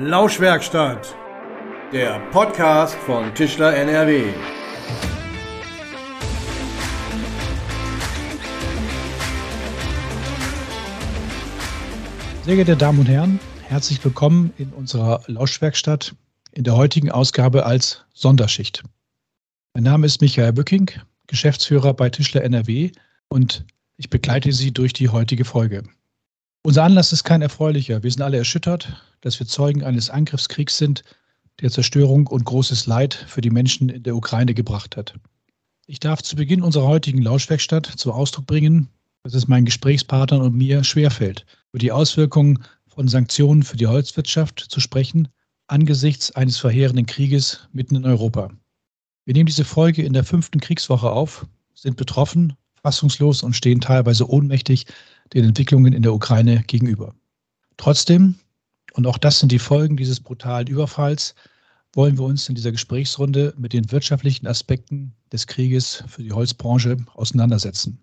Lauschwerkstatt, der Podcast von Tischler NRW. Sehr geehrte Damen und Herren, herzlich willkommen in unserer Lauschwerkstatt in der heutigen Ausgabe als Sonderschicht. Mein Name ist Michael Bücking, Geschäftsführer bei Tischler NRW und ich begleite Sie durch die heutige Folge. Unser Anlass ist kein erfreulicher. Wir sind alle erschüttert, dass wir Zeugen eines Angriffskriegs sind, der Zerstörung und großes Leid für die Menschen in der Ukraine gebracht hat. Ich darf zu Beginn unserer heutigen Lauschwerkstatt zum Ausdruck bringen, dass es meinen Gesprächspartnern und mir schwerfällt, über die Auswirkungen von Sanktionen für die Holzwirtschaft zu sprechen, angesichts eines verheerenden Krieges mitten in Europa. Wir nehmen diese Folge in der fünften Kriegswoche auf, sind betroffen, fassungslos und stehen teilweise ohnmächtig den Entwicklungen in der Ukraine gegenüber. Trotzdem, und auch das sind die Folgen dieses brutalen Überfalls, wollen wir uns in dieser Gesprächsrunde mit den wirtschaftlichen Aspekten des Krieges für die Holzbranche auseinandersetzen.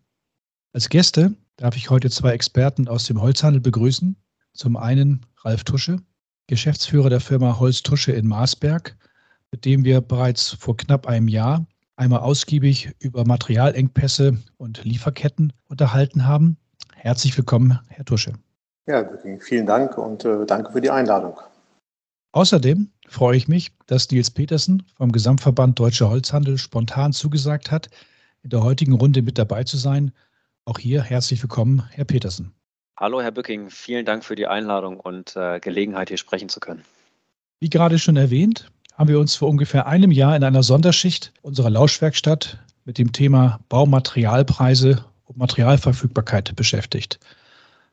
Als Gäste darf ich heute zwei Experten aus dem Holzhandel begrüßen. Zum einen Ralf Tusche, Geschäftsführer der Firma Holz Tusche in Marsberg, mit dem wir bereits vor knapp einem Jahr einmal ausgiebig über Materialengpässe und Lieferketten unterhalten haben Herzlich willkommen, Herr Tusche. Ja, vielen Dank und äh, danke für die Einladung. Außerdem freue ich mich, dass Nils Petersen vom Gesamtverband Deutscher Holzhandel spontan zugesagt hat, in der heutigen Runde mit dabei zu sein. Auch hier herzlich willkommen, Herr Petersen. Hallo, Herr Bücking. Vielen Dank für die Einladung und äh, Gelegenheit, hier sprechen zu können. Wie gerade schon erwähnt, haben wir uns vor ungefähr einem Jahr in einer Sonderschicht unserer Lauschwerkstatt mit dem Thema Baumaterialpreise und Materialverfügbarkeit beschäftigt.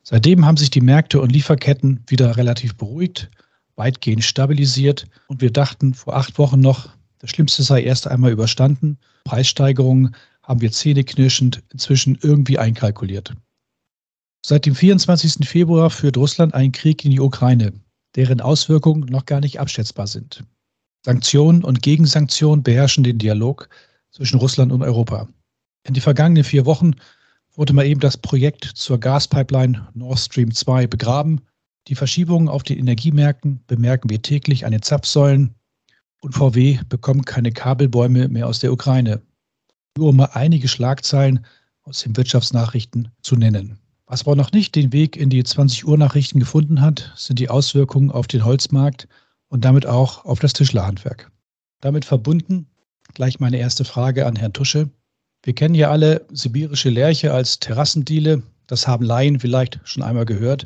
Seitdem haben sich die Märkte und Lieferketten wieder relativ beruhigt, weitgehend stabilisiert und wir dachten vor acht Wochen noch, das Schlimmste sei erst einmal überstanden. Preissteigerungen haben wir zähneknirschend inzwischen irgendwie einkalkuliert. Seit dem 24. Februar führt Russland einen Krieg in die Ukraine, deren Auswirkungen noch gar nicht abschätzbar sind. Sanktionen und Gegensanktionen beherrschen den Dialog zwischen Russland und Europa. In den vergangenen vier Wochen wurde mal eben das Projekt zur Gaspipeline Nord Stream 2 begraben. Die Verschiebungen auf den Energiemärkten bemerken wir täglich an den Zapfsäulen und VW bekommt keine Kabelbäume mehr aus der Ukraine. Nur um mal einige Schlagzeilen aus den Wirtschaftsnachrichten zu nennen. Was aber noch nicht den Weg in die 20 Uhr Nachrichten gefunden hat, sind die Auswirkungen auf den Holzmarkt und damit auch auf das Tischlerhandwerk. Damit verbunden gleich meine erste Frage an Herrn Tusche. Wir kennen ja alle sibirische Lerche als Terrassendiele. Das haben Laien vielleicht schon einmal gehört.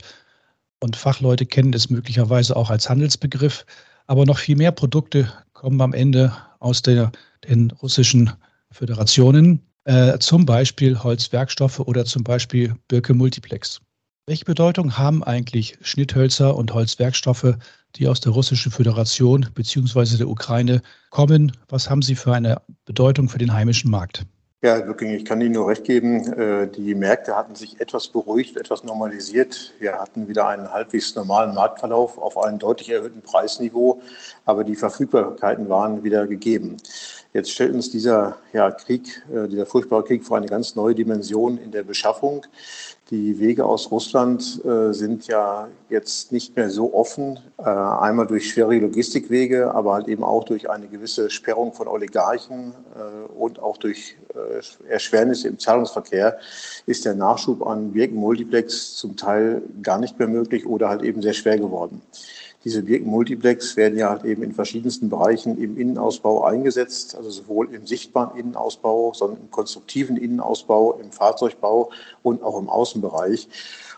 Und Fachleute kennen es möglicherweise auch als Handelsbegriff. Aber noch viel mehr Produkte kommen am Ende aus der, den russischen Föderationen, äh, zum Beispiel Holzwerkstoffe oder zum Beispiel Birke Multiplex. Welche Bedeutung haben eigentlich Schnitthölzer und Holzwerkstoffe, die aus der Russischen Föderation bzw. der Ukraine kommen? Was haben sie für eine Bedeutung für den heimischen Markt? Ja, wirklich, ich kann Ihnen nur recht geben. Äh, die Märkte hatten sich etwas beruhigt, etwas normalisiert. Wir hatten wieder einen halbwegs normalen Marktverlauf auf einem deutlich erhöhten Preisniveau, aber die Verfügbarkeiten waren wieder gegeben. Jetzt stellt uns dieser ja, Krieg, äh, dieser furchtbare Krieg vor eine ganz neue Dimension in der Beschaffung. Die Wege aus Russland äh, sind ja jetzt nicht mehr so offen. Äh, einmal durch schwere Logistikwege, aber halt eben auch durch eine gewisse Sperrung von Oligarchen äh, und auch durch äh, Erschwernisse im Zahlungsverkehr ist der Nachschub an Birkenmultiplex zum Teil gar nicht mehr möglich oder halt eben sehr schwer geworden. Diese Birken-Multiplex werden ja halt eben in verschiedensten Bereichen im Innenausbau eingesetzt, also sowohl im sichtbaren Innenausbau, sondern im konstruktiven Innenausbau, im Fahrzeugbau und auch im Außenbereich.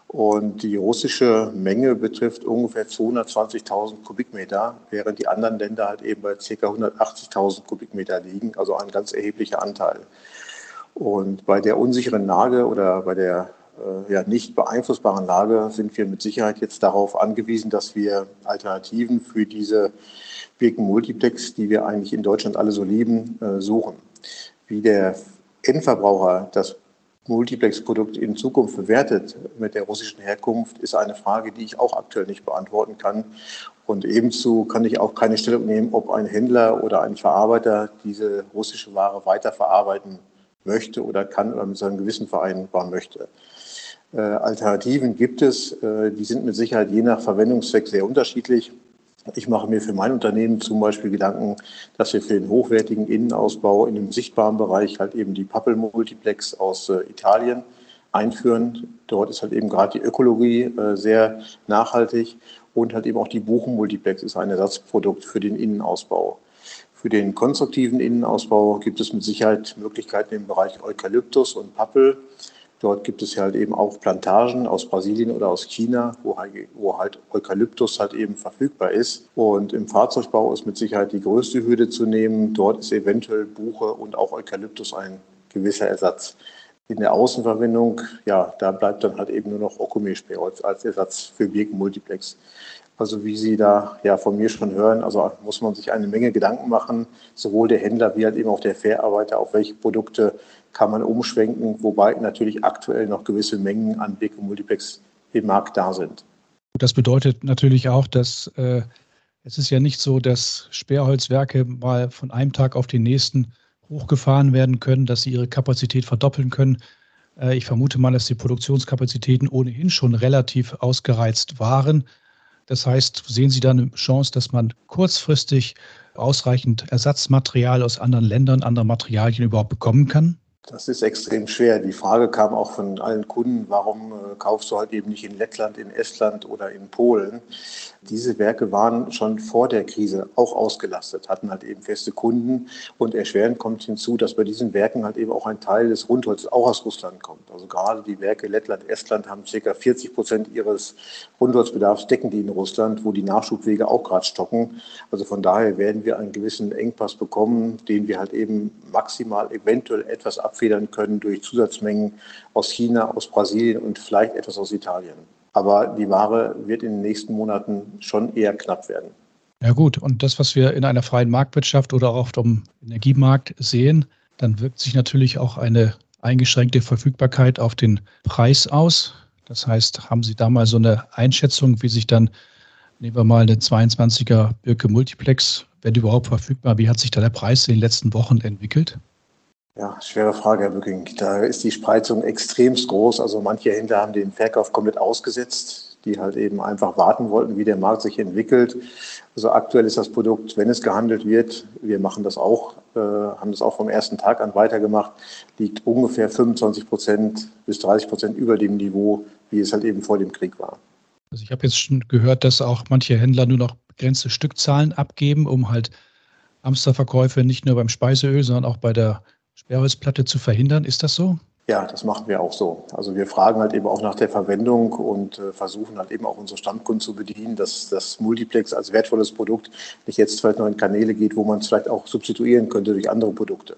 Und die russische Menge betrifft ungefähr 220.000 Kubikmeter, während die anderen Länder halt eben bei ca. 180.000 Kubikmeter liegen, also ein ganz erheblicher Anteil. Und bei der unsicheren Lage oder bei der ja, nicht beeinflussbaren Lage sind wir mit Sicherheit jetzt darauf angewiesen, dass wir Alternativen für diese Birken-Multiplex, die wir eigentlich in Deutschland alle so lieben, äh, suchen. Wie der Endverbraucher das Multiplex-Produkt in Zukunft bewertet mit der russischen Herkunft, ist eine Frage, die ich auch aktuell nicht beantworten kann. Und ebenso kann ich auch keine Stellung nehmen, ob ein Händler oder ein Verarbeiter diese russische Ware weiterverarbeiten möchte oder kann oder mit seinem Gewissen vereinbaren möchte. Äh, Alternativen gibt es, äh, die sind mit Sicherheit je nach Verwendungszweck sehr unterschiedlich. Ich mache mir für mein Unternehmen zum Beispiel Gedanken, dass wir für den hochwertigen Innenausbau in dem sichtbaren Bereich halt eben die Pappel Multiplex aus äh, Italien einführen. Dort ist halt eben gerade die Ökologie sehr nachhaltig und halt eben auch die Buchen Multiplex ist ein Ersatzprodukt für den Innenausbau. Für den konstruktiven Innenausbau gibt es mit Sicherheit Möglichkeiten im Bereich Eukalyptus und Pappel. Dort gibt es ja halt eben auch Plantagen aus Brasilien oder aus China, wo halt, wo halt Eukalyptus halt eben verfügbar ist. Und im Fahrzeugbau ist mit Sicherheit die größte Hürde zu nehmen. Dort ist eventuell Buche und auch Eukalyptus ein gewisser Ersatz. In der Außenverwendung, ja, da bleibt dann halt eben nur noch Okumee-Sperrholz als Ersatz für Birkenmultiplex. Also wie Sie da ja von mir schon hören, also muss man sich eine Menge Gedanken machen, sowohl der Händler wie halt eben auch der Verarbeiter, auf welche Produkte kann man umschwenken, wobei natürlich aktuell noch gewisse Mengen an Birkenmultiplex im Markt da sind. Das bedeutet natürlich auch, dass äh, es ist ja nicht so, dass Sperrholzwerke mal von einem Tag auf den nächsten hochgefahren werden können, dass sie ihre Kapazität verdoppeln können. Äh, ich vermute mal, dass die Produktionskapazitäten ohnehin schon relativ ausgereizt waren. Das heißt, sehen Sie da eine Chance, dass man kurzfristig ausreichend Ersatzmaterial aus anderen Ländern, anderen Materialien überhaupt bekommen kann? Das ist extrem schwer. Die Frage kam auch von allen Kunden, warum äh, kaufst du halt eben nicht in Lettland, in Estland oder in Polen? Diese Werke waren schon vor der Krise auch ausgelastet, hatten halt eben feste Kunden. Und erschwerend kommt hinzu, dass bei diesen Werken halt eben auch ein Teil des Rundholzes auch aus Russland kommt. Also gerade die Werke Lettland, Estland haben ca. 40 Prozent ihres Rundholzbedarfs decken die in Russland, wo die Nachschubwege auch gerade stocken. Also von daher werden wir einen gewissen Engpass bekommen, den wir halt eben maximal eventuell etwas ab abfedern können durch Zusatzmengen aus China, aus Brasilien und vielleicht etwas aus Italien. Aber die Ware wird in den nächsten Monaten schon eher knapp werden. Ja gut, und das, was wir in einer freien Marktwirtschaft oder auch auf dem Energiemarkt sehen, dann wirkt sich natürlich auch eine eingeschränkte Verfügbarkeit auf den Preis aus. Das heißt, haben Sie da mal so eine Einschätzung, wie sich dann, nehmen wir mal eine 22er Birke Multiplex, wenn überhaupt verfügbar, wie hat sich da der Preis in den letzten Wochen entwickelt? Ja, schwere Frage, Herr Bücking. Da ist die Spreizung extremst groß. Also manche Händler haben den Verkauf komplett ausgesetzt, die halt eben einfach warten wollten, wie der Markt sich entwickelt. Also aktuell ist das Produkt, wenn es gehandelt wird, wir machen das auch, äh, haben das auch vom ersten Tag an weitergemacht, liegt ungefähr 25 Prozent bis 30 Prozent über dem Niveau, wie es halt eben vor dem Krieg war. Also ich habe jetzt schon gehört, dass auch manche Händler nur noch begrenzte Stückzahlen abgeben, um halt Hamsterverkäufe nicht nur beim Speiseöl, sondern auch bei der Sperrholzplatte zu verhindern. Ist das so? Ja, das machen wir auch so. Also wir fragen halt eben auch nach der Verwendung und äh, versuchen halt eben auch unsere Stammkunden zu bedienen, dass das Multiplex als wertvolles Produkt nicht jetzt vielleicht noch in Kanäle geht, wo man es vielleicht auch substituieren könnte durch andere Produkte.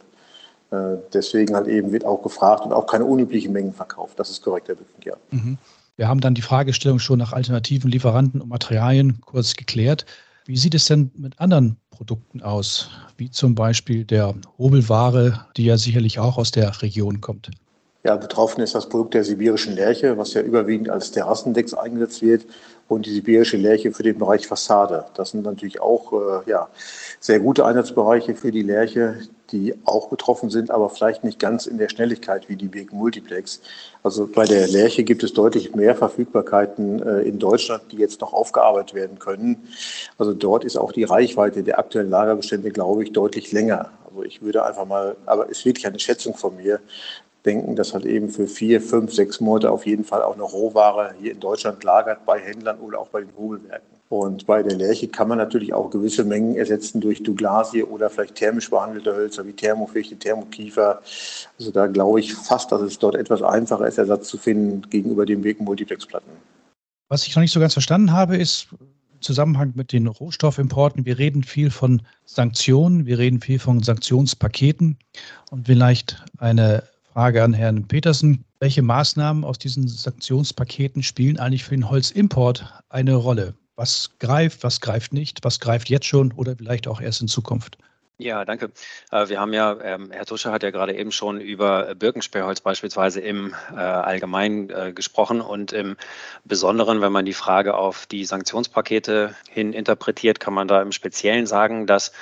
Äh, deswegen halt eben wird auch gefragt und auch keine unüblichen Mengen verkauft. Das ist korrekt, Herr Bücking, ja. Mhm. Wir haben dann die Fragestellung schon nach alternativen Lieferanten und Materialien kurz geklärt. Wie sieht es denn mit anderen Produkten aus, wie zum Beispiel der Hobelware, die ja sicherlich auch aus der Region kommt? Ja, betroffen ist das Produkt der sibirischen Lerche, was ja überwiegend als Terrassendecks eingesetzt wird und die sibirische Lerche für den Bereich Fassade. Das sind natürlich auch äh, ja, sehr gute Einsatzbereiche für die Lerche, die auch betroffen sind, aber vielleicht nicht ganz in der Schnelligkeit wie die Birken Multiplex. Also bei der Lerche gibt es deutlich mehr Verfügbarkeiten äh, in Deutschland, die jetzt noch aufgearbeitet werden können. Also dort ist auch die Reichweite der aktuellen Lagerbestände, glaube ich, deutlich länger. Also ich würde einfach mal, aber ist wirklich eine Schätzung von mir, denken, dass halt eben für vier, fünf, sechs Monate auf jeden Fall auch eine Rohware hier in Deutschland lagert bei Händlern oder auch bei den Hobelwerken. Und bei der Lerche kann man natürlich auch gewisse Mengen ersetzen durch Douglasie oder vielleicht thermisch behandelte Hölzer wie Thermofichte, Thermokiefer. Also da glaube ich fast, dass es dort etwas einfacher ist, Ersatz zu finden gegenüber den Birken Multiplexplatten. Was ich noch nicht so ganz verstanden habe, ist im Zusammenhang mit den Rohstoffimporten, wir reden viel von Sanktionen, wir reden viel von Sanktionspaketen und vielleicht eine Frage an Herrn Petersen. Welche Maßnahmen aus diesen Sanktionspaketen spielen eigentlich für den Holzimport eine Rolle? Was greift, was greift nicht, was greift jetzt schon oder vielleicht auch erst in Zukunft? Ja, danke. Äh, wir haben ja, ähm, Herr Tusche hat ja gerade eben schon über Birkensperrholz beispielsweise im äh, Allgemeinen äh, gesprochen und im Besonderen, wenn man die Frage auf die Sanktionspakete hin interpretiert, kann man da im Speziellen sagen, dass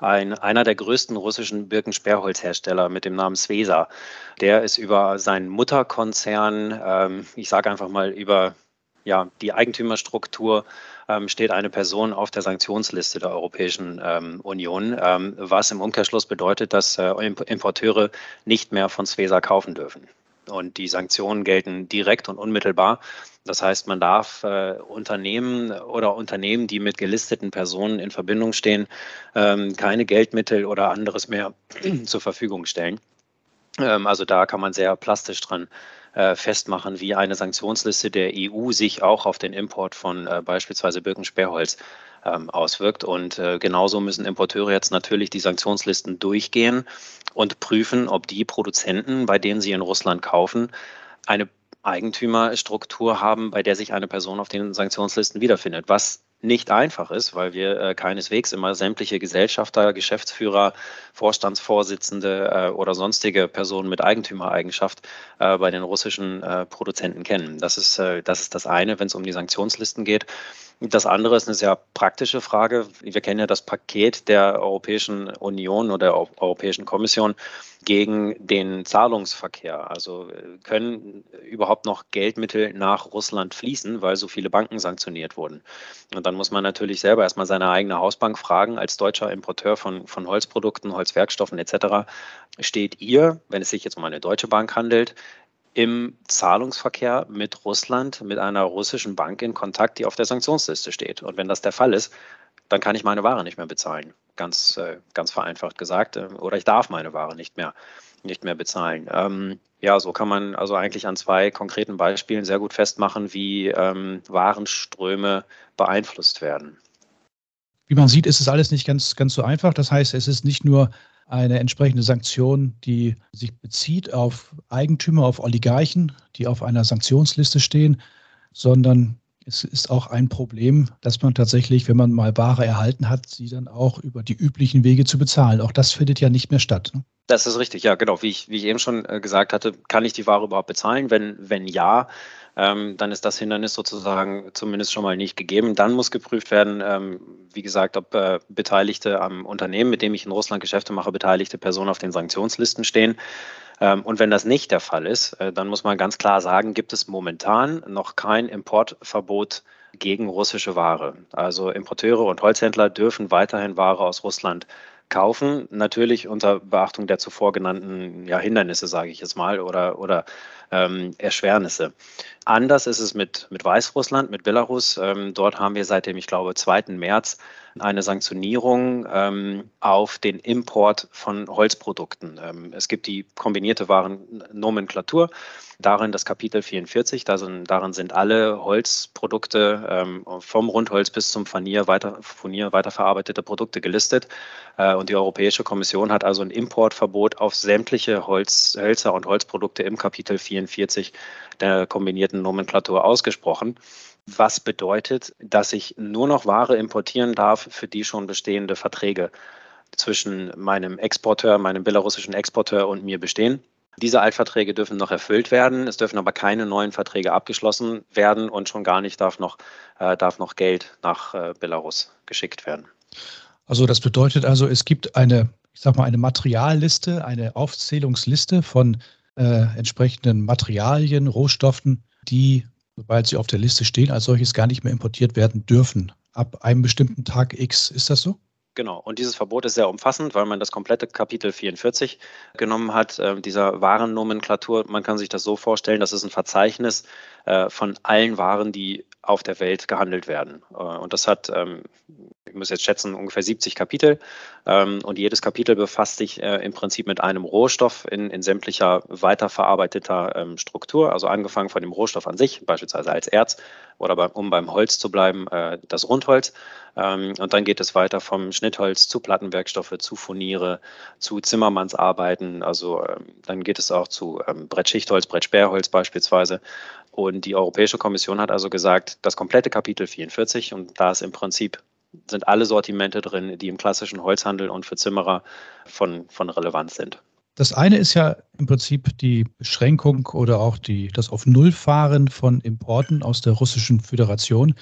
ein, einer der größten russischen Birkensperrholzhersteller mit dem Namen Svesa, der ist über seinen Mutterkonzern, ähm, ich sage einfach mal über ja, die Eigentümerstruktur ähm, steht eine Person auf der Sanktionsliste der Europäischen ähm, Union, ähm, was im Umkehrschluss bedeutet, dass äh, Importeure nicht mehr von Svesa kaufen dürfen. Und die Sanktionen gelten direkt und unmittelbar. Das heißt, man darf äh, Unternehmen oder Unternehmen, die mit gelisteten Personen in Verbindung stehen, ähm, keine Geldmittel oder anderes mehr zur Verfügung stellen. Ähm, also da kann man sehr plastisch dran äh, festmachen, wie eine Sanktionsliste der EU sich auch auf den Import von äh, beispielsweise Birkensperrholz ähm, auswirkt. Und äh, genauso müssen Importeure jetzt natürlich die Sanktionslisten durchgehen und prüfen, ob die Produzenten, bei denen sie in Russland kaufen, eine Eigentümerstruktur haben, bei der sich eine Person auf den Sanktionslisten wiederfindet, was nicht einfach ist, weil wir äh, keineswegs immer sämtliche Gesellschafter, Geschäftsführer, Vorstandsvorsitzende äh, oder sonstige Personen mit Eigentümereigenschaft äh, bei den russischen äh, Produzenten kennen. Das ist, äh, das ist das eine, wenn es um die Sanktionslisten geht. Das andere ist eine sehr praktische Frage. Wir kennen ja das Paket der Europäischen Union oder der Europäischen Kommission gegen den Zahlungsverkehr. Also äh, können überhaupt noch Geldmittel nach Russland fließen, weil so viele Banken sanktioniert wurden. Und dann muss man natürlich selber erstmal seine eigene Hausbank fragen, als deutscher Importeur von, von Holzprodukten, Holzwerkstoffen etc. Steht ihr, wenn es sich jetzt um eine deutsche Bank handelt, im Zahlungsverkehr mit Russland, mit einer russischen Bank in Kontakt, die auf der Sanktionsliste steht. Und wenn das der Fall ist, dann kann ich meine Ware nicht mehr bezahlen. Ganz, äh, ganz vereinfacht gesagt. Ähm, oder ich darf meine Ware nicht mehr, nicht mehr bezahlen. Ähm, ja, so kann man also eigentlich an zwei konkreten Beispielen sehr gut festmachen, wie ähm, Warenströme beeinflusst werden. Wie man sieht, ist es alles nicht ganz, ganz so einfach. Das heißt, es ist nicht nur eine entsprechende Sanktion, die sich bezieht auf Eigentümer, auf Oligarchen, die auf einer Sanktionsliste stehen, sondern es ist auch ein Problem, dass man tatsächlich, wenn man mal Ware erhalten hat, sie dann auch über die üblichen Wege zu bezahlen. Auch das findet ja nicht mehr statt. Ne? Das ist richtig, ja, genau. Wie ich, wie ich eben schon äh, gesagt hatte, kann ich die Ware überhaupt bezahlen? Wenn, wenn ja, ähm, dann ist das Hindernis sozusagen zumindest schon mal nicht gegeben. Dann muss geprüft werden, ähm, wie gesagt, ob äh, Beteiligte am Unternehmen, mit dem ich in Russland Geschäfte mache, beteiligte Personen auf den Sanktionslisten stehen. Ähm, und wenn das nicht der Fall ist, äh, dann muss man ganz klar sagen, gibt es momentan noch kein Importverbot gegen russische Ware. Also Importeure und Holzhändler dürfen weiterhin Ware aus Russland kaufen, natürlich unter Beachtung der zuvor genannten ja, Hindernisse, sage ich jetzt mal, oder, oder ähm, Erschwernisse. Anders ist es mit, mit Weißrussland, mit Belarus. Ähm, dort haben wir seit dem, ich glaube, 2. März eine Sanktionierung ähm, auf den Import von Holzprodukten. Ähm, es gibt die kombinierte Warennomenklatur, darin das Kapitel 44, da sind, darin sind alle Holzprodukte ähm, vom Rundholz bis zum Furnier, weiter, Furnier weiterverarbeitete Produkte gelistet. Äh, und die Europäische Kommission hat also ein Importverbot auf sämtliche Holz, Hölzer und Holzprodukte im Kapitel 44 der kombinierten Nomenklatur ausgesprochen was bedeutet, dass ich nur noch Ware importieren darf, für die schon bestehende Verträge zwischen meinem Exporteur, meinem belarussischen Exporteur und mir bestehen. Diese Altverträge dürfen noch erfüllt werden, es dürfen aber keine neuen Verträge abgeschlossen werden und schon gar nicht darf noch, äh, darf noch Geld nach äh, Belarus geschickt werden. Also das bedeutet also, es gibt eine, ich sag mal, eine Materialliste, eine Aufzählungsliste von äh, entsprechenden Materialien, Rohstoffen, die sobald sie auf der Liste stehen, als solches gar nicht mehr importiert werden dürfen. Ab einem bestimmten Tag X. Ist das so? Genau, und dieses Verbot ist sehr umfassend, weil man das komplette Kapitel 44 genommen hat, äh, dieser Warennomenklatur. Man kann sich das so vorstellen, das ist ein Verzeichnis äh, von allen Waren, die auf der Welt gehandelt werden. Äh, und das hat, ähm, ich muss jetzt schätzen, ungefähr 70 Kapitel. Ähm, und jedes Kapitel befasst sich äh, im Prinzip mit einem Rohstoff in, in sämtlicher weiterverarbeiteter ähm, Struktur. Also angefangen von dem Rohstoff an sich, beispielsweise als Erz oder um beim Holz zu bleiben, äh, das Rundholz. Und dann geht es weiter vom Schnittholz zu Plattenwerkstoffe, zu Furniere, zu Zimmermannsarbeiten. Also dann geht es auch zu Brettschichtholz, Brettsperrholz beispielsweise. Und die Europäische Kommission hat also gesagt, das komplette Kapitel 44 und da ist im Prinzip sind alle Sortimente drin, die im klassischen Holzhandel und für Zimmerer von, von Relevanz sind. Das eine ist ja im Prinzip die Beschränkung oder auch die, das auf Null fahren von Importen aus der Russischen Föderation.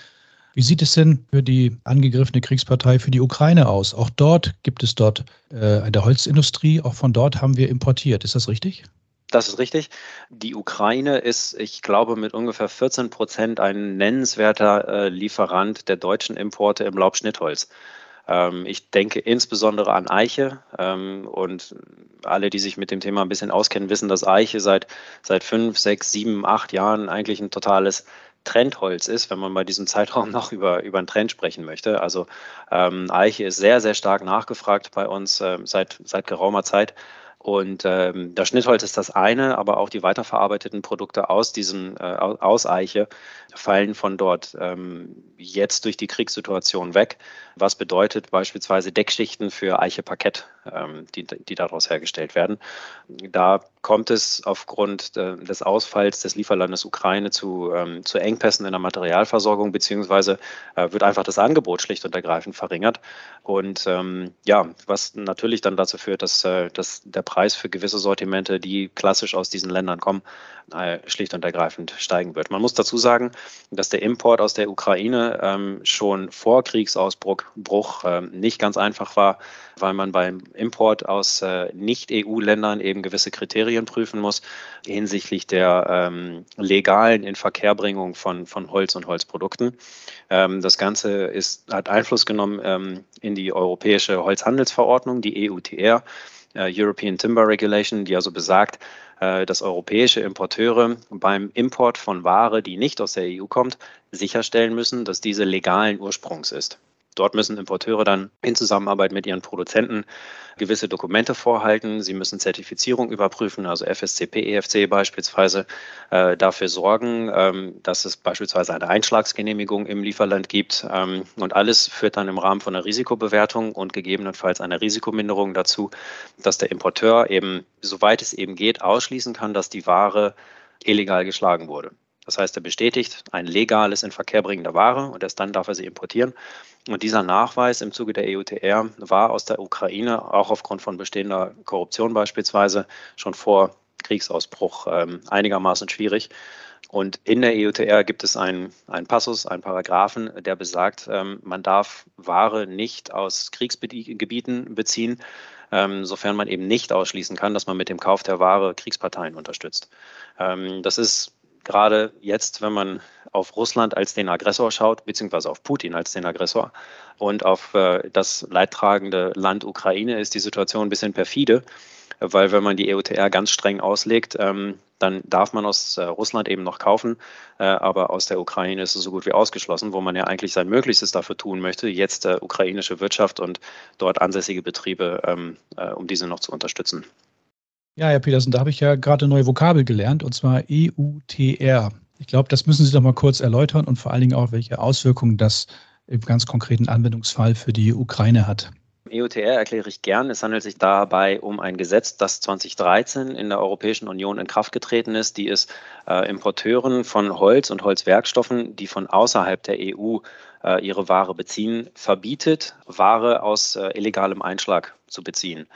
Wie sieht es denn für die angegriffene Kriegspartei für die Ukraine aus? Auch dort gibt es dort äh, eine Holzindustrie, auch von dort haben wir importiert. Ist das richtig? Das ist richtig. Die Ukraine ist, ich glaube, mit ungefähr 14 Prozent ein nennenswerter äh, Lieferant der deutschen Importe im Laubschnittholz. Ähm, ich denke insbesondere an Eiche ähm, und alle, die sich mit dem Thema ein bisschen auskennen, wissen, dass Eiche seit, seit fünf, sechs, sieben, acht Jahren eigentlich ein totales Trendholz ist, wenn man bei diesem Zeitraum noch über, über einen Trend sprechen möchte. Also ähm, Eiche ist sehr, sehr stark nachgefragt bei uns äh, seit, seit geraumer Zeit. Und ähm, das Schnittholz ist das eine, aber auch die weiterverarbeiteten Produkte aus diesem äh, aus Eiche fallen von dort ähm, jetzt durch die Kriegssituation weg, was bedeutet beispielsweise Deckschichten für Eiche-Parkett, ähm, die, die daraus hergestellt werden. Da kommt es aufgrund äh, des Ausfalls des Lieferlandes Ukraine zu, ähm, zu Engpässen in der Materialversorgung, beziehungsweise äh, wird einfach das Angebot schlicht und ergreifend verringert. Und ähm, ja, was natürlich dann dazu führt, dass, äh, dass der Preis für gewisse Sortimente, die klassisch aus diesen Ländern kommen, äh, schlicht und ergreifend steigen wird. Man muss dazu sagen, dass der Import aus der Ukraine ähm, schon vor Kriegsausbruch ähm, nicht ganz einfach war, weil man beim Import aus äh, Nicht-EU-Ländern eben gewisse Kriterien prüfen muss hinsichtlich der ähm, legalen Inverkehrbringung von, von Holz und Holzprodukten. Ähm, das Ganze ist, hat Einfluss genommen ähm, in die europäische Holzhandelsverordnung, die EUTR. Äh, European Timber Regulation, die also besagt, äh, dass europäische Importeure beim Import von Ware, die nicht aus der EU kommt, sicherstellen müssen, dass diese legalen Ursprungs ist. Dort müssen Importeure dann in Zusammenarbeit mit ihren Produzenten gewisse Dokumente vorhalten. Sie müssen Zertifizierung überprüfen, also FSCP, EFC beispielsweise, äh, dafür sorgen, ähm, dass es beispielsweise eine Einschlagsgenehmigung im Lieferland gibt. Ähm, und alles führt dann im Rahmen von einer Risikobewertung und gegebenenfalls einer Risikominderung dazu, dass der Importeur eben, soweit es eben geht, ausschließen kann, dass die Ware illegal geschlagen wurde. Das heißt, er bestätigt ein legales Inverkehrbringen der Ware und erst dann darf er sie importieren. Und dieser Nachweis im Zuge der EUTR war aus der Ukraine auch aufgrund von bestehender Korruption beispielsweise schon vor Kriegsausbruch ähm, einigermaßen schwierig. Und in der EUTR gibt es einen, einen Passus, einen Paragraphen, der besagt, ähm, man darf Ware nicht aus Kriegsgebieten beziehen, ähm, sofern man eben nicht ausschließen kann, dass man mit dem Kauf der Ware Kriegsparteien unterstützt. Ähm, das ist gerade jetzt, wenn man auf Russland als den Aggressor schaut, beziehungsweise auf Putin als den Aggressor und auf äh, das leidtragende Land Ukraine, ist die Situation ein bisschen perfide, weil wenn man die EUTR ganz streng auslegt, ähm, dann darf man aus äh, Russland eben noch kaufen, äh, aber aus der Ukraine ist es so gut wie ausgeschlossen, wo man ja eigentlich sein Möglichstes dafür tun möchte, jetzt ukrainische Wirtschaft und dort ansässige Betriebe, ähm, äh, um diese noch zu unterstützen. Ja, Herr Petersen, da habe ich ja gerade neue Vokabel gelernt, und zwar EUTR. Ich glaube, das müssen Sie doch mal kurz erläutern und vor allen Dingen auch, welche Auswirkungen das im ganz konkreten Anwendungsfall für die Ukraine hat. EUTR erkläre ich gern. Es handelt sich dabei um ein Gesetz, das 2013 in der Europäischen Union in Kraft getreten ist, die es äh, Importeuren von Holz und Holzwerkstoffen, die von außerhalb der EU äh, ihre Ware beziehen, verbietet, Ware aus äh, illegalem Einschlag zu beziehen.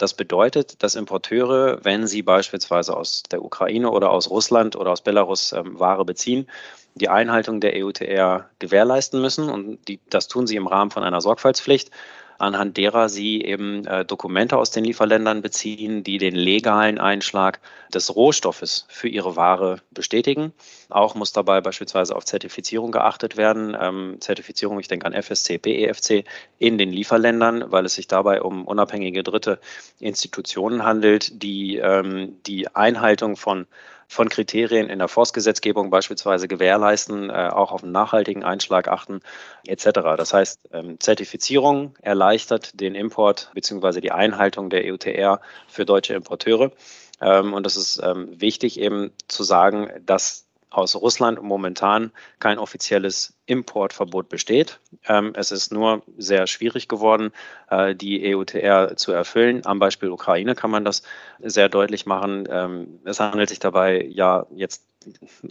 Das bedeutet, dass Importeure, wenn sie beispielsweise aus der Ukraine oder aus Russland oder aus Belarus ähm, Ware beziehen, die Einhaltung der EUTR gewährleisten müssen. Und die, das tun sie im Rahmen von einer Sorgfaltspflicht anhand derer sie eben äh, Dokumente aus den Lieferländern beziehen, die den legalen Einschlag des Rohstoffes für ihre Ware bestätigen. Auch muss dabei beispielsweise auf Zertifizierung geachtet werden. Ähm, Zertifizierung, ich denke an FSC, PEFC in den Lieferländern, weil es sich dabei um unabhängige dritte Institutionen handelt, die ähm, die Einhaltung von von Kriterien in der Forstgesetzgebung beispielsweise gewährleisten, äh, auch auf einen nachhaltigen Einschlag achten, etc. Das heißt, ähm, Zertifizierung erleichtert den Import bzw. die Einhaltung der EUTR für deutsche Importeure. Ähm, und das ist ähm, wichtig eben zu sagen, dass aus Russland momentan kein offizielles Importverbot besteht. Ähm, es ist nur sehr schwierig geworden, äh, die EUTR zu erfüllen. Am Beispiel Ukraine kann man das sehr deutlich machen. Ähm, es handelt sich dabei ja jetzt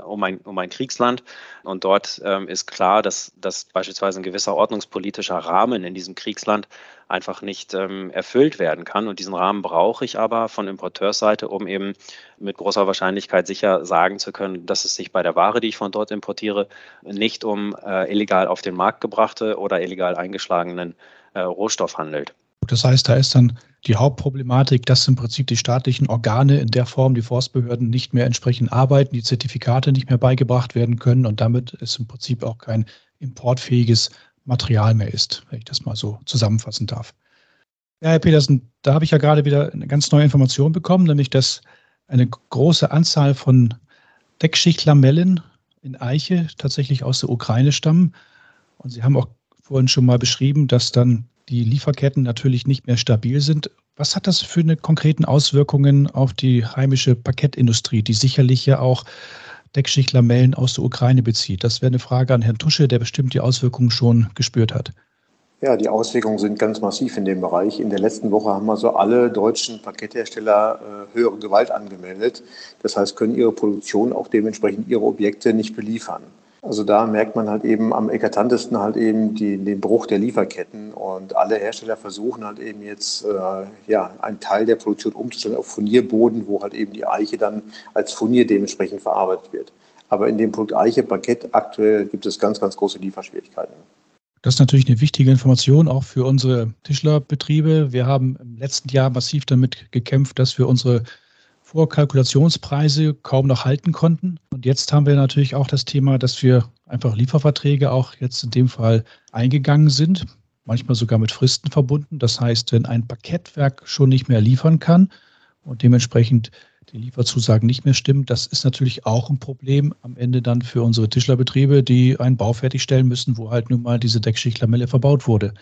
um ein, um ein Kriegsland. Und dort ähm, ist klar, dass, dass beispielsweise ein gewisser ordnungspolitischer Rahmen in diesem Kriegsland einfach nicht ähm, erfüllt werden kann. Und diesen Rahmen brauche ich aber von Importeursseite, um eben mit großer Wahrscheinlichkeit sicher sagen zu können, dass es sich bei der Ware, die ich von dort importiere, nicht um äh, illegal auf den Markt gebrachte oder illegal eingeschlagenen äh, Rohstoff handelt. Das heißt, da ist dann die Hauptproblematik, dass im Prinzip die staatlichen Organe in der Form, die Forstbehörden nicht mehr entsprechend arbeiten, die Zertifikate nicht mehr beigebracht werden können und damit ist im Prinzip auch kein importfähiges Material mehr ist, wenn ich das mal so zusammenfassen darf. Ja, Herr Petersen, da habe ich ja gerade wieder eine ganz neue Information bekommen, nämlich dass eine große Anzahl von Deckschichtlamellen in Eiche tatsächlich aus der Ukraine stammen. Und Sie haben auch vorhin schon mal beschrieben, dass dann die Lieferketten natürlich nicht mehr stabil sind. Was hat das für eine konkreten Auswirkungen auf die heimische Parkettindustrie, die sicherlich ja auch Deckschichtlamellen aus der Ukraine bezieht? Das wäre eine Frage an Herrn Tusche, der bestimmt die Auswirkungen schon gespürt hat. Ja, die Auswirkungen sind ganz massiv in dem Bereich. In der letzten Woche haben also alle deutschen Parketthersteller äh, höhere Gewalt angemeldet. Das heißt, können ihre Produktion auch dementsprechend ihre Objekte nicht beliefern. Also da merkt man halt eben am eklatantesten halt eben die, den Bruch der Lieferketten und alle Hersteller versuchen halt eben jetzt äh, ja einen Teil der Produktion umzustellen auf Furnierboden, wo halt eben die Eiche dann als Furnier dementsprechend verarbeitet wird. Aber in dem Produkt Eiche Parkett aktuell gibt es ganz, ganz große Lieferschwierigkeiten. Das ist natürlich eine wichtige Information auch für unsere Tischlerbetriebe. Wir haben im letzten Jahr massiv damit gekämpft, dass wir unsere Vorkalkulationspreise kaum noch halten konnten. Und jetzt haben wir natürlich auch das Thema, dass wir einfach Lieferverträge auch jetzt in dem Fall eingegangen sind, manchmal sogar mit Fristen verbunden. Das heißt, wenn ein Parkettwerk schon nicht mehr liefern kann und dementsprechend die Lieferzusagen nicht mehr stimmen, das ist natürlich auch ein Problem am Ende dann für unsere Tischlerbetriebe, die einen Bau fertigstellen müssen, wo halt nun mal diese Deckschichtlamelle verbaut wurde.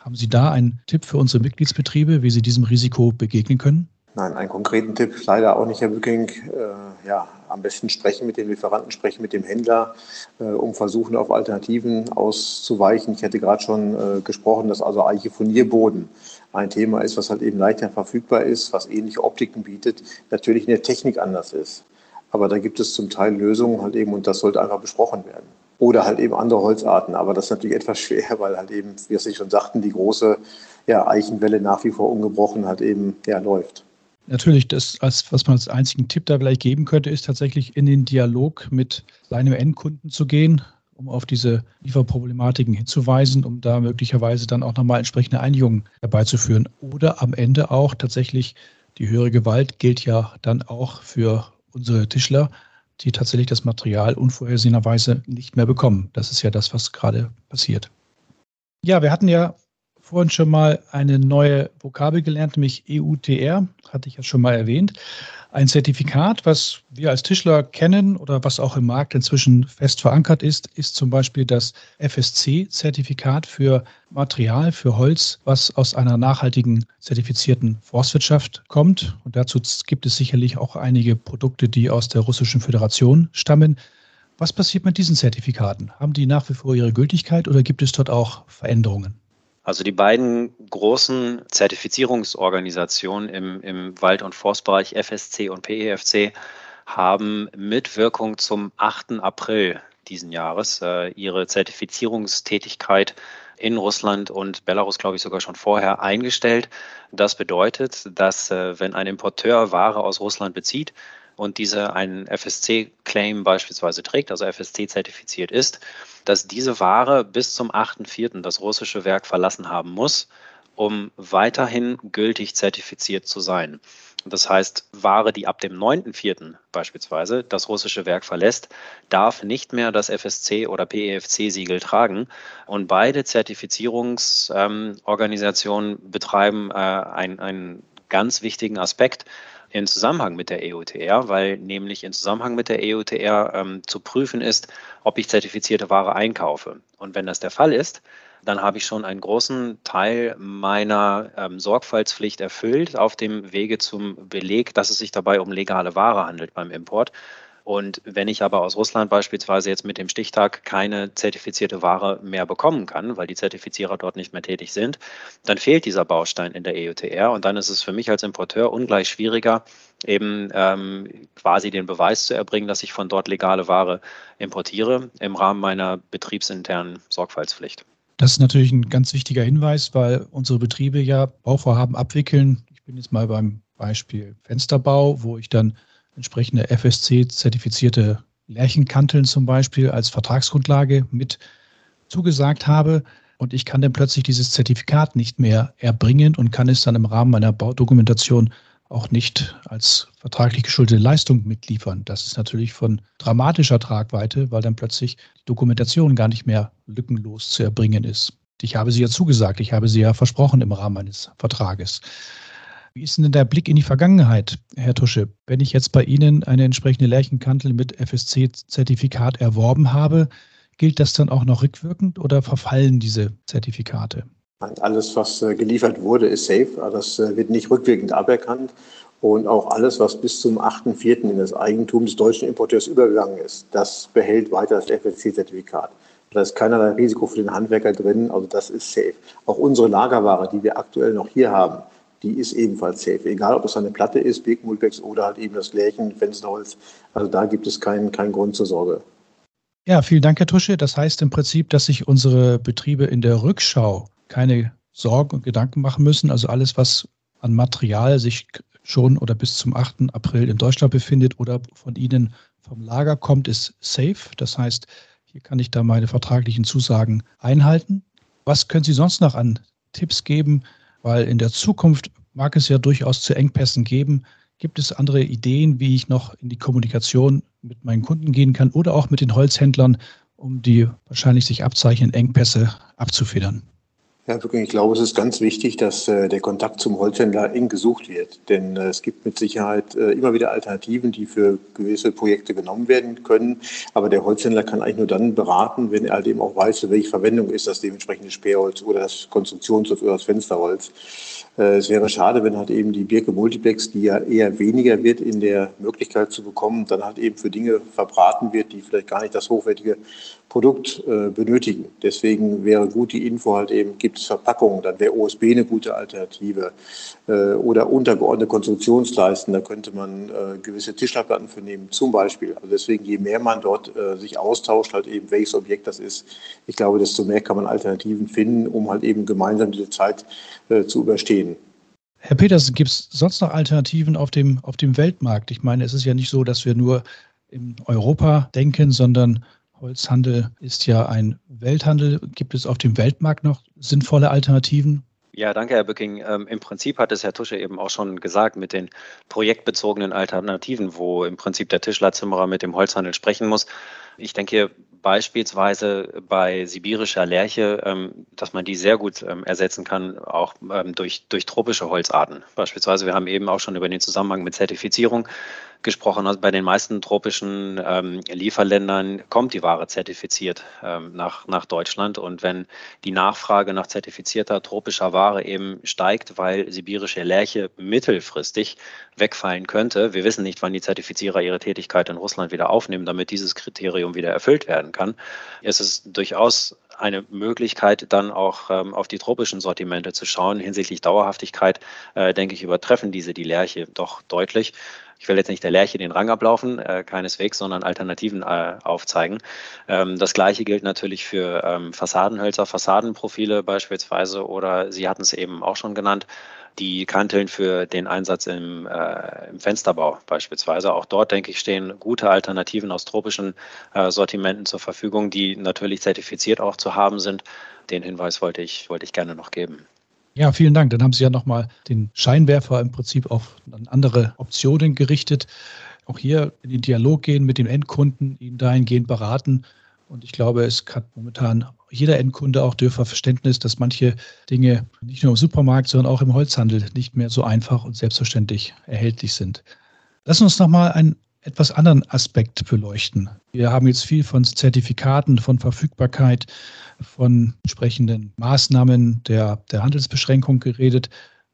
Haben Sie da einen Tipp für unsere Mitgliedsbetriebe, wie sie diesem Risiko begegnen können? Nein, einen konkreten Tipp leider auch nicht, Herr Bücking. Äh, ja, am besten sprechen mit dem Lieferanten, sprechen mit dem Händler, äh, um versuchen, auf Alternativen auszuweichen. Ich hatte gerade schon äh, gesprochen, dass also Eichefonierboden ein Thema ist, was halt eben leichter verfügbar ist, was ähnliche Optiken bietet, natürlich in der Technik anders ist. Aber da gibt es zum Teil Lösungen halt eben und das sollte einfach besprochen werden. Oder halt eben andere Holzarten. Aber das ist natürlich etwas schwer, weil halt eben, wie Sie schon sagten, die große ja, Eichenwelle nach wie vor ungebrochen halt eben ja, läuft. Natürlich, das, als, was man als einzigen Tipp da vielleicht geben könnte, ist tatsächlich in den Dialog mit seinem Endkunden zu gehen, um auf diese Lieferproblematiken hinzuweisen, um da möglicherweise dann auch nochmal entsprechende Einigungen herbeizuführen. Oder am Ende auch tatsächlich die höhere Gewalt gilt ja dann auch für unsere Tischler, die tatsächlich das Material unvorhersehenerweise nicht mehr bekommen. Das ist ja das, was gerade passiert. Ja, wir hatten ja vorhin schon mal eine neue Vokabel gelernt, nämlich EUTR, hatte ich ja schon mal erwähnt. Ein Zertifikat, was wir als Tischler kennen oder was auch im Markt inzwischen fest verankert ist, ist zum Beispiel das FSC-Zertifikat für Material, für Holz, was aus einer nachhaltigen zertifizierten Forstwirtschaft kommt. Und dazu gibt es sicherlich auch einige Produkte, die aus der Russischen Föderation stammen. Was passiert mit diesen Zertifikaten? Haben die nach wie vor ihre Gültigkeit oder gibt es dort auch Veränderungen? Also die beiden großen Zertifizierungsorganisationen im, im Wald- und Forstbereich FSC und PEFC haben mit Wirkung zum 8. April diesen Jahres äh, ihre Zertifizierungstätigkeit in Russland und Belarus, glaube ich, sogar schon vorher eingestellt. Das bedeutet, dass äh, wenn ein Importeur Ware aus Russland bezieht, und diese einen FSC-Claim beispielsweise trägt, also FSC-zertifiziert ist, dass diese Ware bis zum 8.4. das russische Werk verlassen haben muss, um weiterhin gültig zertifiziert zu sein. Das heißt, Ware, die ab dem 9.4. beispielsweise das russische Werk verlässt, darf nicht mehr das FSC oder PEFC-Siegel tragen. Und beide Zertifizierungsorganisationen ähm, betreiben äh, einen ganz wichtigen Aspekt, in Zusammenhang mit der EUTR, weil nämlich in Zusammenhang mit der EUTR ähm, zu prüfen ist, ob ich zertifizierte Ware einkaufe. Und wenn das der Fall ist, dann habe ich schon einen großen Teil meiner ähm, Sorgfaltspflicht erfüllt auf dem Wege zum Beleg, dass es sich dabei um legale Ware handelt beim Import. Und wenn ich aber aus Russland beispielsweise jetzt mit dem Stichtag keine zertifizierte Ware mehr bekommen kann, weil die Zertifizierer dort nicht mehr tätig sind, dann fehlt dieser Baustein in der EUTR. Und dann ist es für mich als Importeur ungleich schwieriger, eben ähm, quasi den Beweis zu erbringen, dass ich von dort legale Ware importiere im Rahmen meiner betriebsinternen Sorgfaltspflicht. Das ist natürlich ein ganz wichtiger Hinweis, weil unsere Betriebe ja Bauvorhaben abwickeln. Ich bin jetzt mal beim Beispiel Fensterbau, wo ich dann entsprechende FSC-zertifizierte Lärchenkanteln zum Beispiel als Vertragsgrundlage mit zugesagt habe. und ich kann dann plötzlich dieses Zertifikat nicht mehr erbringen und kann es dann im Rahmen meiner Baudokumentation auch nicht als vertraglich geschuldete Leistung mitliefern. Das ist natürlich von dramatischer Tragweite, weil dann plötzlich die Dokumentation gar nicht mehr lückenlos zu erbringen ist. Ich habe sie ja zugesagt, ich habe sie ja versprochen im Rahmen eines Vertrages. Wie ist denn der Blick in die Vergangenheit, Herr Tusche? Wenn ich jetzt bei Ihnen eine entsprechende Lärchenkantel mit FSC-Zertifikat erworben habe, gilt das dann auch noch rückwirkend oder verfallen diese Zertifikate? Alles, was äh, geliefert wurde, ist safe. Das äh, wird nicht rückwirkend aberkannt. Und auch alles, was bis zum 8.4. in das Eigentum des deutschen Importeurs übergegangen ist, das behält weiter das FSC-Zertifikat. Da ist keinerlei Risiko für den Handwerker drin, also das ist safe. Auch unsere Lagerware, die wir aktuell noch hier haben, die ist ebenfalls safe. Egal, ob es eine Platte ist, Big Mulpex oder halt eben das Lärchen, Fensterholz. Also da gibt es keinen, keinen Grund zur Sorge. Ja, vielen Dank, Herr Tusche. Das heißt im Prinzip, dass sich unsere Betriebe in der Rückschau keine Sorgen und Gedanken machen müssen. Also alles, was an Material sich schon oder bis zum 8. April in Deutschland befindet oder von Ihnen vom Lager kommt, ist safe. Das heißt, hier kann ich da meine vertraglichen Zusagen einhalten. Was können Sie sonst noch an Tipps geben? Weil in der Zukunft mag es ja durchaus zu Engpässen geben. Gibt es andere Ideen, wie ich noch in die Kommunikation mit meinen Kunden gehen kann oder auch mit den Holzhändlern, um die wahrscheinlich sich abzeichnenden Engpässe abzufedern? Ja, wirklich. Ich glaube, es ist ganz wichtig, dass äh, der Kontakt zum Holzhändler eng gesucht wird. Denn äh, es gibt mit Sicherheit äh, immer wieder Alternativen, die für gewisse Projekte genommen werden können. Aber der Holzhändler kann eigentlich nur dann beraten, wenn er halt eben auch weiß, welche Verwendung ist das dementsprechende Sperrholz oder das Konstruktionsholz oder das Fensterholz. Äh, es wäre schade, wenn halt eben die Birke Multiplex, die ja eher weniger wird in der Möglichkeit zu bekommen, dann halt eben für Dinge verbraten wird, die vielleicht gar nicht das hochwertige Produkt äh, benötigen. Deswegen wäre gut die Info halt eben, gibt es Verpackungen, dann wäre OSB eine gute Alternative äh, oder untergeordnete Konstruktionsleisten, da könnte man gewisse Tischlerplatten für nehmen, zum Beispiel. Also deswegen, je mehr man dort sich austauscht, halt eben welches Objekt das ist, ich glaube, desto mehr kann man Alternativen finden, um halt eben gemeinsam diese Zeit zu überstehen. Herr Petersen, gibt es sonst noch Alternativen auf dem, auf dem Weltmarkt? Ich meine, es ist ja nicht so, dass wir nur in Europa denken, sondern Holzhandel ist ja ein Welthandel. Gibt es auf dem Weltmarkt noch sinnvolle Alternativen? Ja, danke, Herr Bücking. Ähm, Im Prinzip hat es Herr Tusche eben auch schon gesagt mit den projektbezogenen Alternativen, wo im Prinzip der Tischlerzimmerer mit dem Holzhandel sprechen muss. Ich denke beispielsweise bei sibirischer Lerche, ähm, dass man die sehr gut ähm, ersetzen kann, auch ähm, durch, durch tropische Holzarten. Beispielsweise, wir haben eben auch schon über den Zusammenhang mit Zertifizierung gesprochen. Also bei den meisten tropischen ähm, Lieferländern kommt die Ware zertifiziert ähm, nach, nach Deutschland. Und wenn die Nachfrage nach zertifizierter tropischer Ware eben steigt, weil sibirische Lerche mittelfristig wegfallen könnte, wir wissen nicht, wann die Zertifizierer ihre Tätigkeit in Russland wieder aufnehmen, damit dieses Kriterium wieder erfüllt werden kann, ist es durchaus eine Möglichkeit, dann auch ähm, auf die tropischen Sortimente zu schauen. Hinsichtlich Dauerhaftigkeit, äh, denke ich, übertreffen diese die Lerche doch deutlich. Ich will jetzt nicht der Lerche den Rang ablaufen, äh, keineswegs, sondern Alternativen äh, aufzeigen. Ähm, das Gleiche gilt natürlich für ähm, Fassadenhölzer, Fassadenprofile beispielsweise oder Sie hatten es eben auch schon genannt, die Kanteln für den Einsatz im, äh, im, Fensterbau beispielsweise. Auch dort, denke ich, stehen gute Alternativen aus tropischen äh, Sortimenten zur Verfügung, die natürlich zertifiziert auch zu haben sind. Den Hinweis wollte ich, wollte ich gerne noch geben. Ja, vielen Dank. Dann haben Sie ja nochmal den Scheinwerfer im Prinzip auf andere Optionen gerichtet. Auch hier in den Dialog gehen mit dem Endkunden, ihn dahingehend beraten. Und ich glaube, es hat momentan jeder Endkunde auch dürfer Verständnis, dass manche Dinge nicht nur im Supermarkt, sondern auch im Holzhandel nicht mehr so einfach und selbstverständlich erhältlich sind. Lass uns nochmal einen etwas anderen Aspekt beleuchten. Wir haben jetzt viel von Zertifikaten, von Verfügbarkeit, von entsprechenden Maßnahmen der, der Handelsbeschränkung geredet.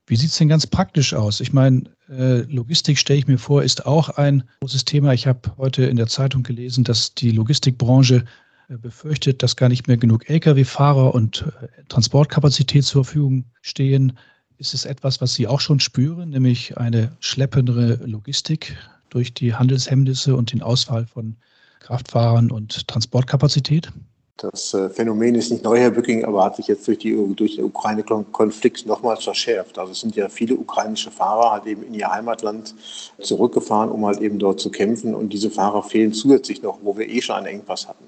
Wie sieht es denn ganz praktisch aus? Ich meine, äh, Logistik stelle ich mir vor, ist auch ein großes Thema. Ich habe heute in der Zeitung gelesen, dass die Logistikbranche befürchtet, dass gar nicht mehr genug Lkw-Fahrer und äh, Transportkapazität zur Verfügung stehen. Ist es etwas, was Sie auch schon spüren, nämlich eine schleppendere Logistik durch die Handelshemmnisse und den Ausfall von Kraftfahrern und Transportkapazität? Das äh, Phänomen ist nicht neu, Herr Bücking, aber hat sich jetzt durch, die, durch den Ukraine-Konflikt nochmals verschärft. Also es sind ja viele ukrainische Fahrer halt eben in ihr Heimatland zurückgefahren, um halt eben dort zu kämpfen. Und diese Fahrer fehlen zusätzlich noch, wo wir eh schon einen Engpass hatten.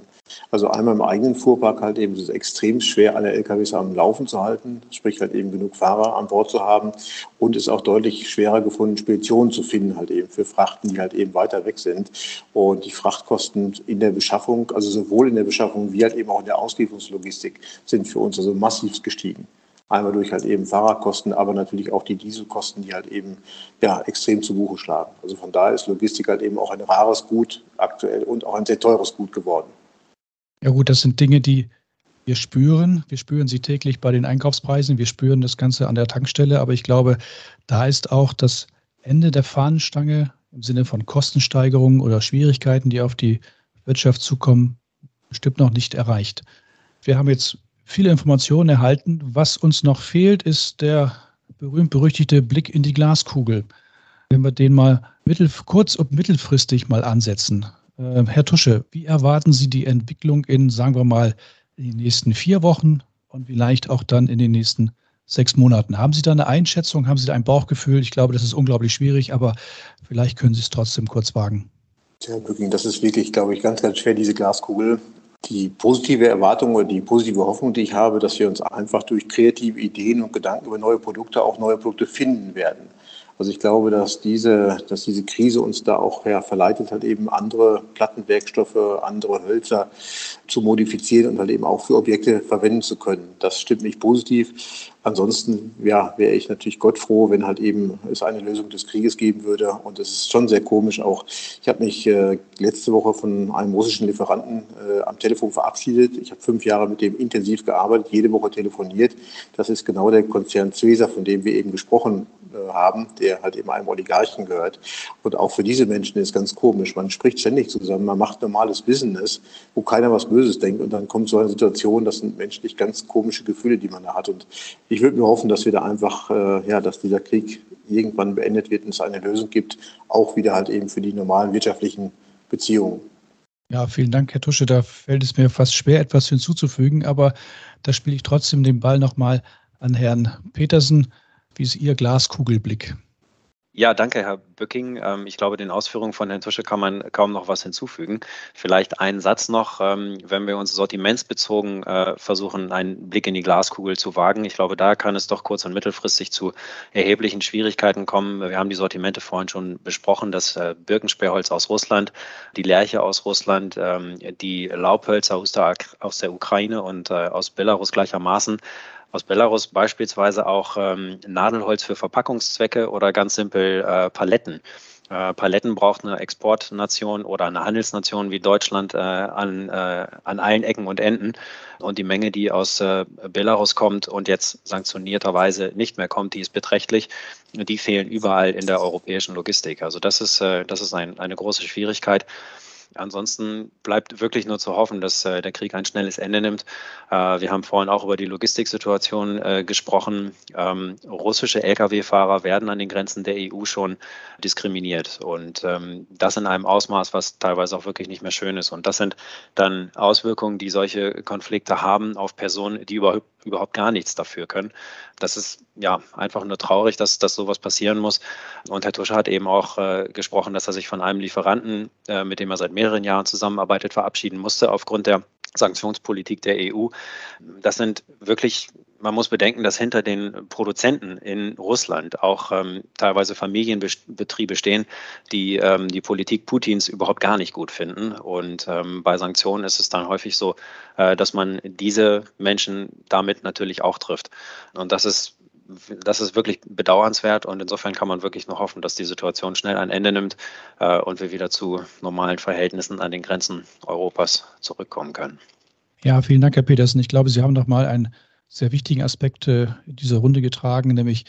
Also einmal im eigenen Fuhrpark halt eben ist es extrem schwer, alle LKWs am Laufen zu halten, sprich halt eben genug Fahrer an Bord zu haben und es ist auch deutlich schwerer gefunden, Speditionen zu finden halt eben für Frachten, die halt eben weiter weg sind. Und die Frachtkosten in der Beschaffung, also sowohl in der Beschaffung wie halt eben auch in der Auslieferungslogistik sind für uns also massiv gestiegen. Einmal durch halt eben Fahrradkosten, aber natürlich auch die Dieselkosten, die halt eben ja, extrem zu Buche schlagen. Also von daher ist Logistik halt eben auch ein rares Gut aktuell und auch ein sehr teures Gut geworden. Ja gut, das sind Dinge, die wir spüren. Wir spüren sie täglich bei den Einkaufspreisen. Wir spüren das Ganze an der Tankstelle. Aber ich glaube, da ist auch das Ende der Fahnenstange im Sinne von Kostensteigerungen oder Schwierigkeiten, die auf die Wirtschaft zukommen, bestimmt noch nicht erreicht. Wir haben jetzt viele Informationen erhalten. Was uns noch fehlt, ist der berühmt-berüchtigte Blick in die Glaskugel. Wenn wir den mal mittel, kurz- und mittelfristig mal ansetzen. Äh, Herr Tusche, wie erwarten Sie die Entwicklung in, sagen wir mal, in den nächsten vier Wochen und vielleicht auch dann in den nächsten sechs Monaten? Haben Sie da eine Einschätzung? Haben Sie da ein Bauchgefühl? Ich glaube, das ist unglaublich schwierig, aber vielleicht können Sie es trotzdem kurz wagen. Tja, Bücking, das ist wirklich, glaube ich, ganz, ganz schwer, diese Glaskugel die positive Erwartung oder die positive Hoffnung, die ich habe, dass wir uns einfach durch kreative Ideen und Gedanken über neue Produkte auch neue Produkte finden werden. Also ich glaube, dass diese, dass diese Krise uns da auch ja, verleitet hat, eben andere Plattenwerkstoffe, andere Hölzer zu modifizieren und halt eben auch für Objekte verwenden zu können. Das stimmt mich positiv. Ansonsten ja, wäre ich natürlich Gott froh, wenn halt eben es eine Lösung des Krieges geben würde. Und es ist schon sehr komisch auch. Ich habe mich äh, letzte Woche von einem russischen Lieferanten äh, am Telefon verabschiedet. Ich habe fünf Jahre mit dem intensiv gearbeitet, jede Woche telefoniert. Das ist genau der Konzern Cesar, von dem wir eben gesprochen haben, der halt eben einem Oligarchen gehört. Und auch für diese Menschen ist ganz komisch. Man spricht ständig zusammen, man macht normales Business, wo keiner was Böses denkt. Und dann kommt so eine Situation, das sind menschlich ganz komische Gefühle, die man da hat. Und ich würde mir hoffen, dass wir da einfach, äh, ja, dass dieser Krieg irgendwann beendet wird und es eine Lösung gibt, auch wieder halt eben für die normalen wirtschaftlichen Beziehungen. Ja, vielen Dank, Herr Tusche. Da fällt es mir fast schwer, etwas hinzuzufügen, aber da spiele ich trotzdem den Ball nochmal an Herrn Petersen. Wie ist Ihr Glaskugelblick? Ja, danke, Herr Bücking. Ähm, ich glaube, den Ausführungen von Herrn Tusche kann man kaum noch was hinzufügen. Vielleicht einen Satz noch, ähm, wenn wir uns sortimentsbezogen äh, versuchen, einen Blick in die Glaskugel zu wagen. Ich glaube, da kann es doch kurz- und mittelfristig zu erheblichen Schwierigkeiten kommen. Wir haben die Sortimente vorhin schon besprochen, das äh, Birkensperrholz aus Russland, die Lerche aus Russland, ähm, die Laubhölzer aus der, Ukraine und äh, aus Belarus gleichermaßen aus Belarus beispielsweise auch ähm, Nadelholz für Verpackungszwecke oder ganz simpel äh, Paletten. Äh, Paletten braucht eine Exportnation oder eine Handelsnation wie Deutschland äh, an, äh, an allen Ecken und Enden. Und die Menge, die aus äh, Belarus kommt und jetzt sanktionierterweise nicht mehr kommt, die ist beträchtlich. Die fehlen überall in der europäischen Logistik. Also das ist, äh, das ist ein, eine große Schwierigkeit. Ansonsten bleibt wirklich nur zu hoffen, dass äh, der Krieg ein schnelles Ende nimmt. Äh, wir haben vorhin auch über die Logistiksituation äh, gesprochen. Ähm, russische Lkw-Fahrer werden an den Grenzen der EU schon diskriminiert und ähm, das in einem Ausmaß, was teilweise auch wirklich nicht mehr schön ist. Und das sind dann Auswirkungen, die solche Konflikte haben auf Personen, die überhaupt überhaupt gar nichts dafür können. Das ist ja einfach nur traurig, dass, dass sowas passieren muss. Und Herr Tusche hat eben auch äh, gesprochen, dass er sich von einem Lieferanten, äh, mit dem er seit mehreren Jahren zusammenarbeitet, verabschieden musste aufgrund der Sanktionspolitik der EU. Das sind wirklich man muss bedenken, dass hinter den Produzenten in Russland auch ähm, teilweise Familienbetriebe stehen, die ähm, die Politik Putins überhaupt gar nicht gut finden. Und ähm, bei Sanktionen ist es dann häufig so, äh, dass man diese Menschen damit natürlich auch trifft. Und das ist das ist wirklich bedauernswert und insofern kann man wirklich nur hoffen, dass die Situation schnell ein Ende nimmt äh, und wir wieder zu normalen Verhältnissen an den Grenzen Europas zurückkommen können. Ja, vielen Dank, Herr Petersen. Ich glaube, Sie haben noch mal ein sehr wichtigen Aspekte in dieser Runde getragen, nämlich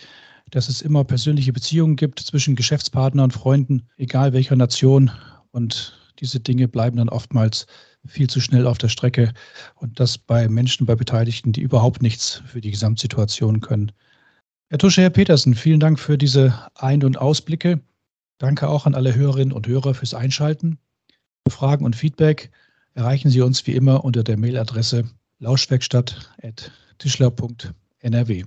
dass es immer persönliche Beziehungen gibt zwischen Geschäftspartnern und Freunden, egal welcher Nation. Und diese Dinge bleiben dann oftmals viel zu schnell auf der Strecke. Und das bei Menschen, bei Beteiligten, die überhaupt nichts für die Gesamtsituation können. Herr Tusche, Herr Petersen, vielen Dank für diese Ein- und Ausblicke. Danke auch an alle Hörerinnen und Hörer fürs Einschalten. Für Fragen und Feedback erreichen Sie uns wie immer unter der Mailadresse lauschwerkstatt@ tischler.nrw.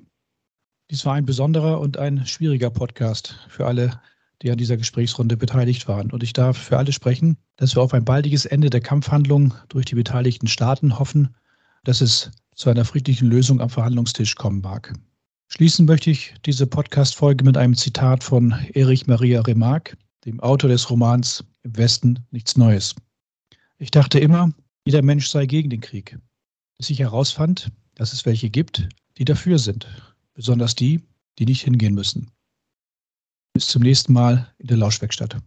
Dies war ein besonderer und ein schwieriger Podcast für alle die an dieser Gesprächsrunde beteiligt waren. Und ich darf für alle sprechen, dass wir auf ein baldiges Ende der Kampfhandlungen durch die beteiligten Staaten hoffen, dass es zu einer friedlichen Lösung am Verhandlungstisch kommen mag. Schließen möchte ich diese Podcast-Folge mit einem Zitat von Erich Maria Remarque, dem Autor des Romans Im Westen nichts Neues. Ich dachte immer, jeder Mensch sei gegen den Krieg, bis ich herausfand, dass es welche gibt, die dafür sind, besonders die, die nicht hingehen müssen. Bis zum nächsten Mal in der Lauschwerkstatt.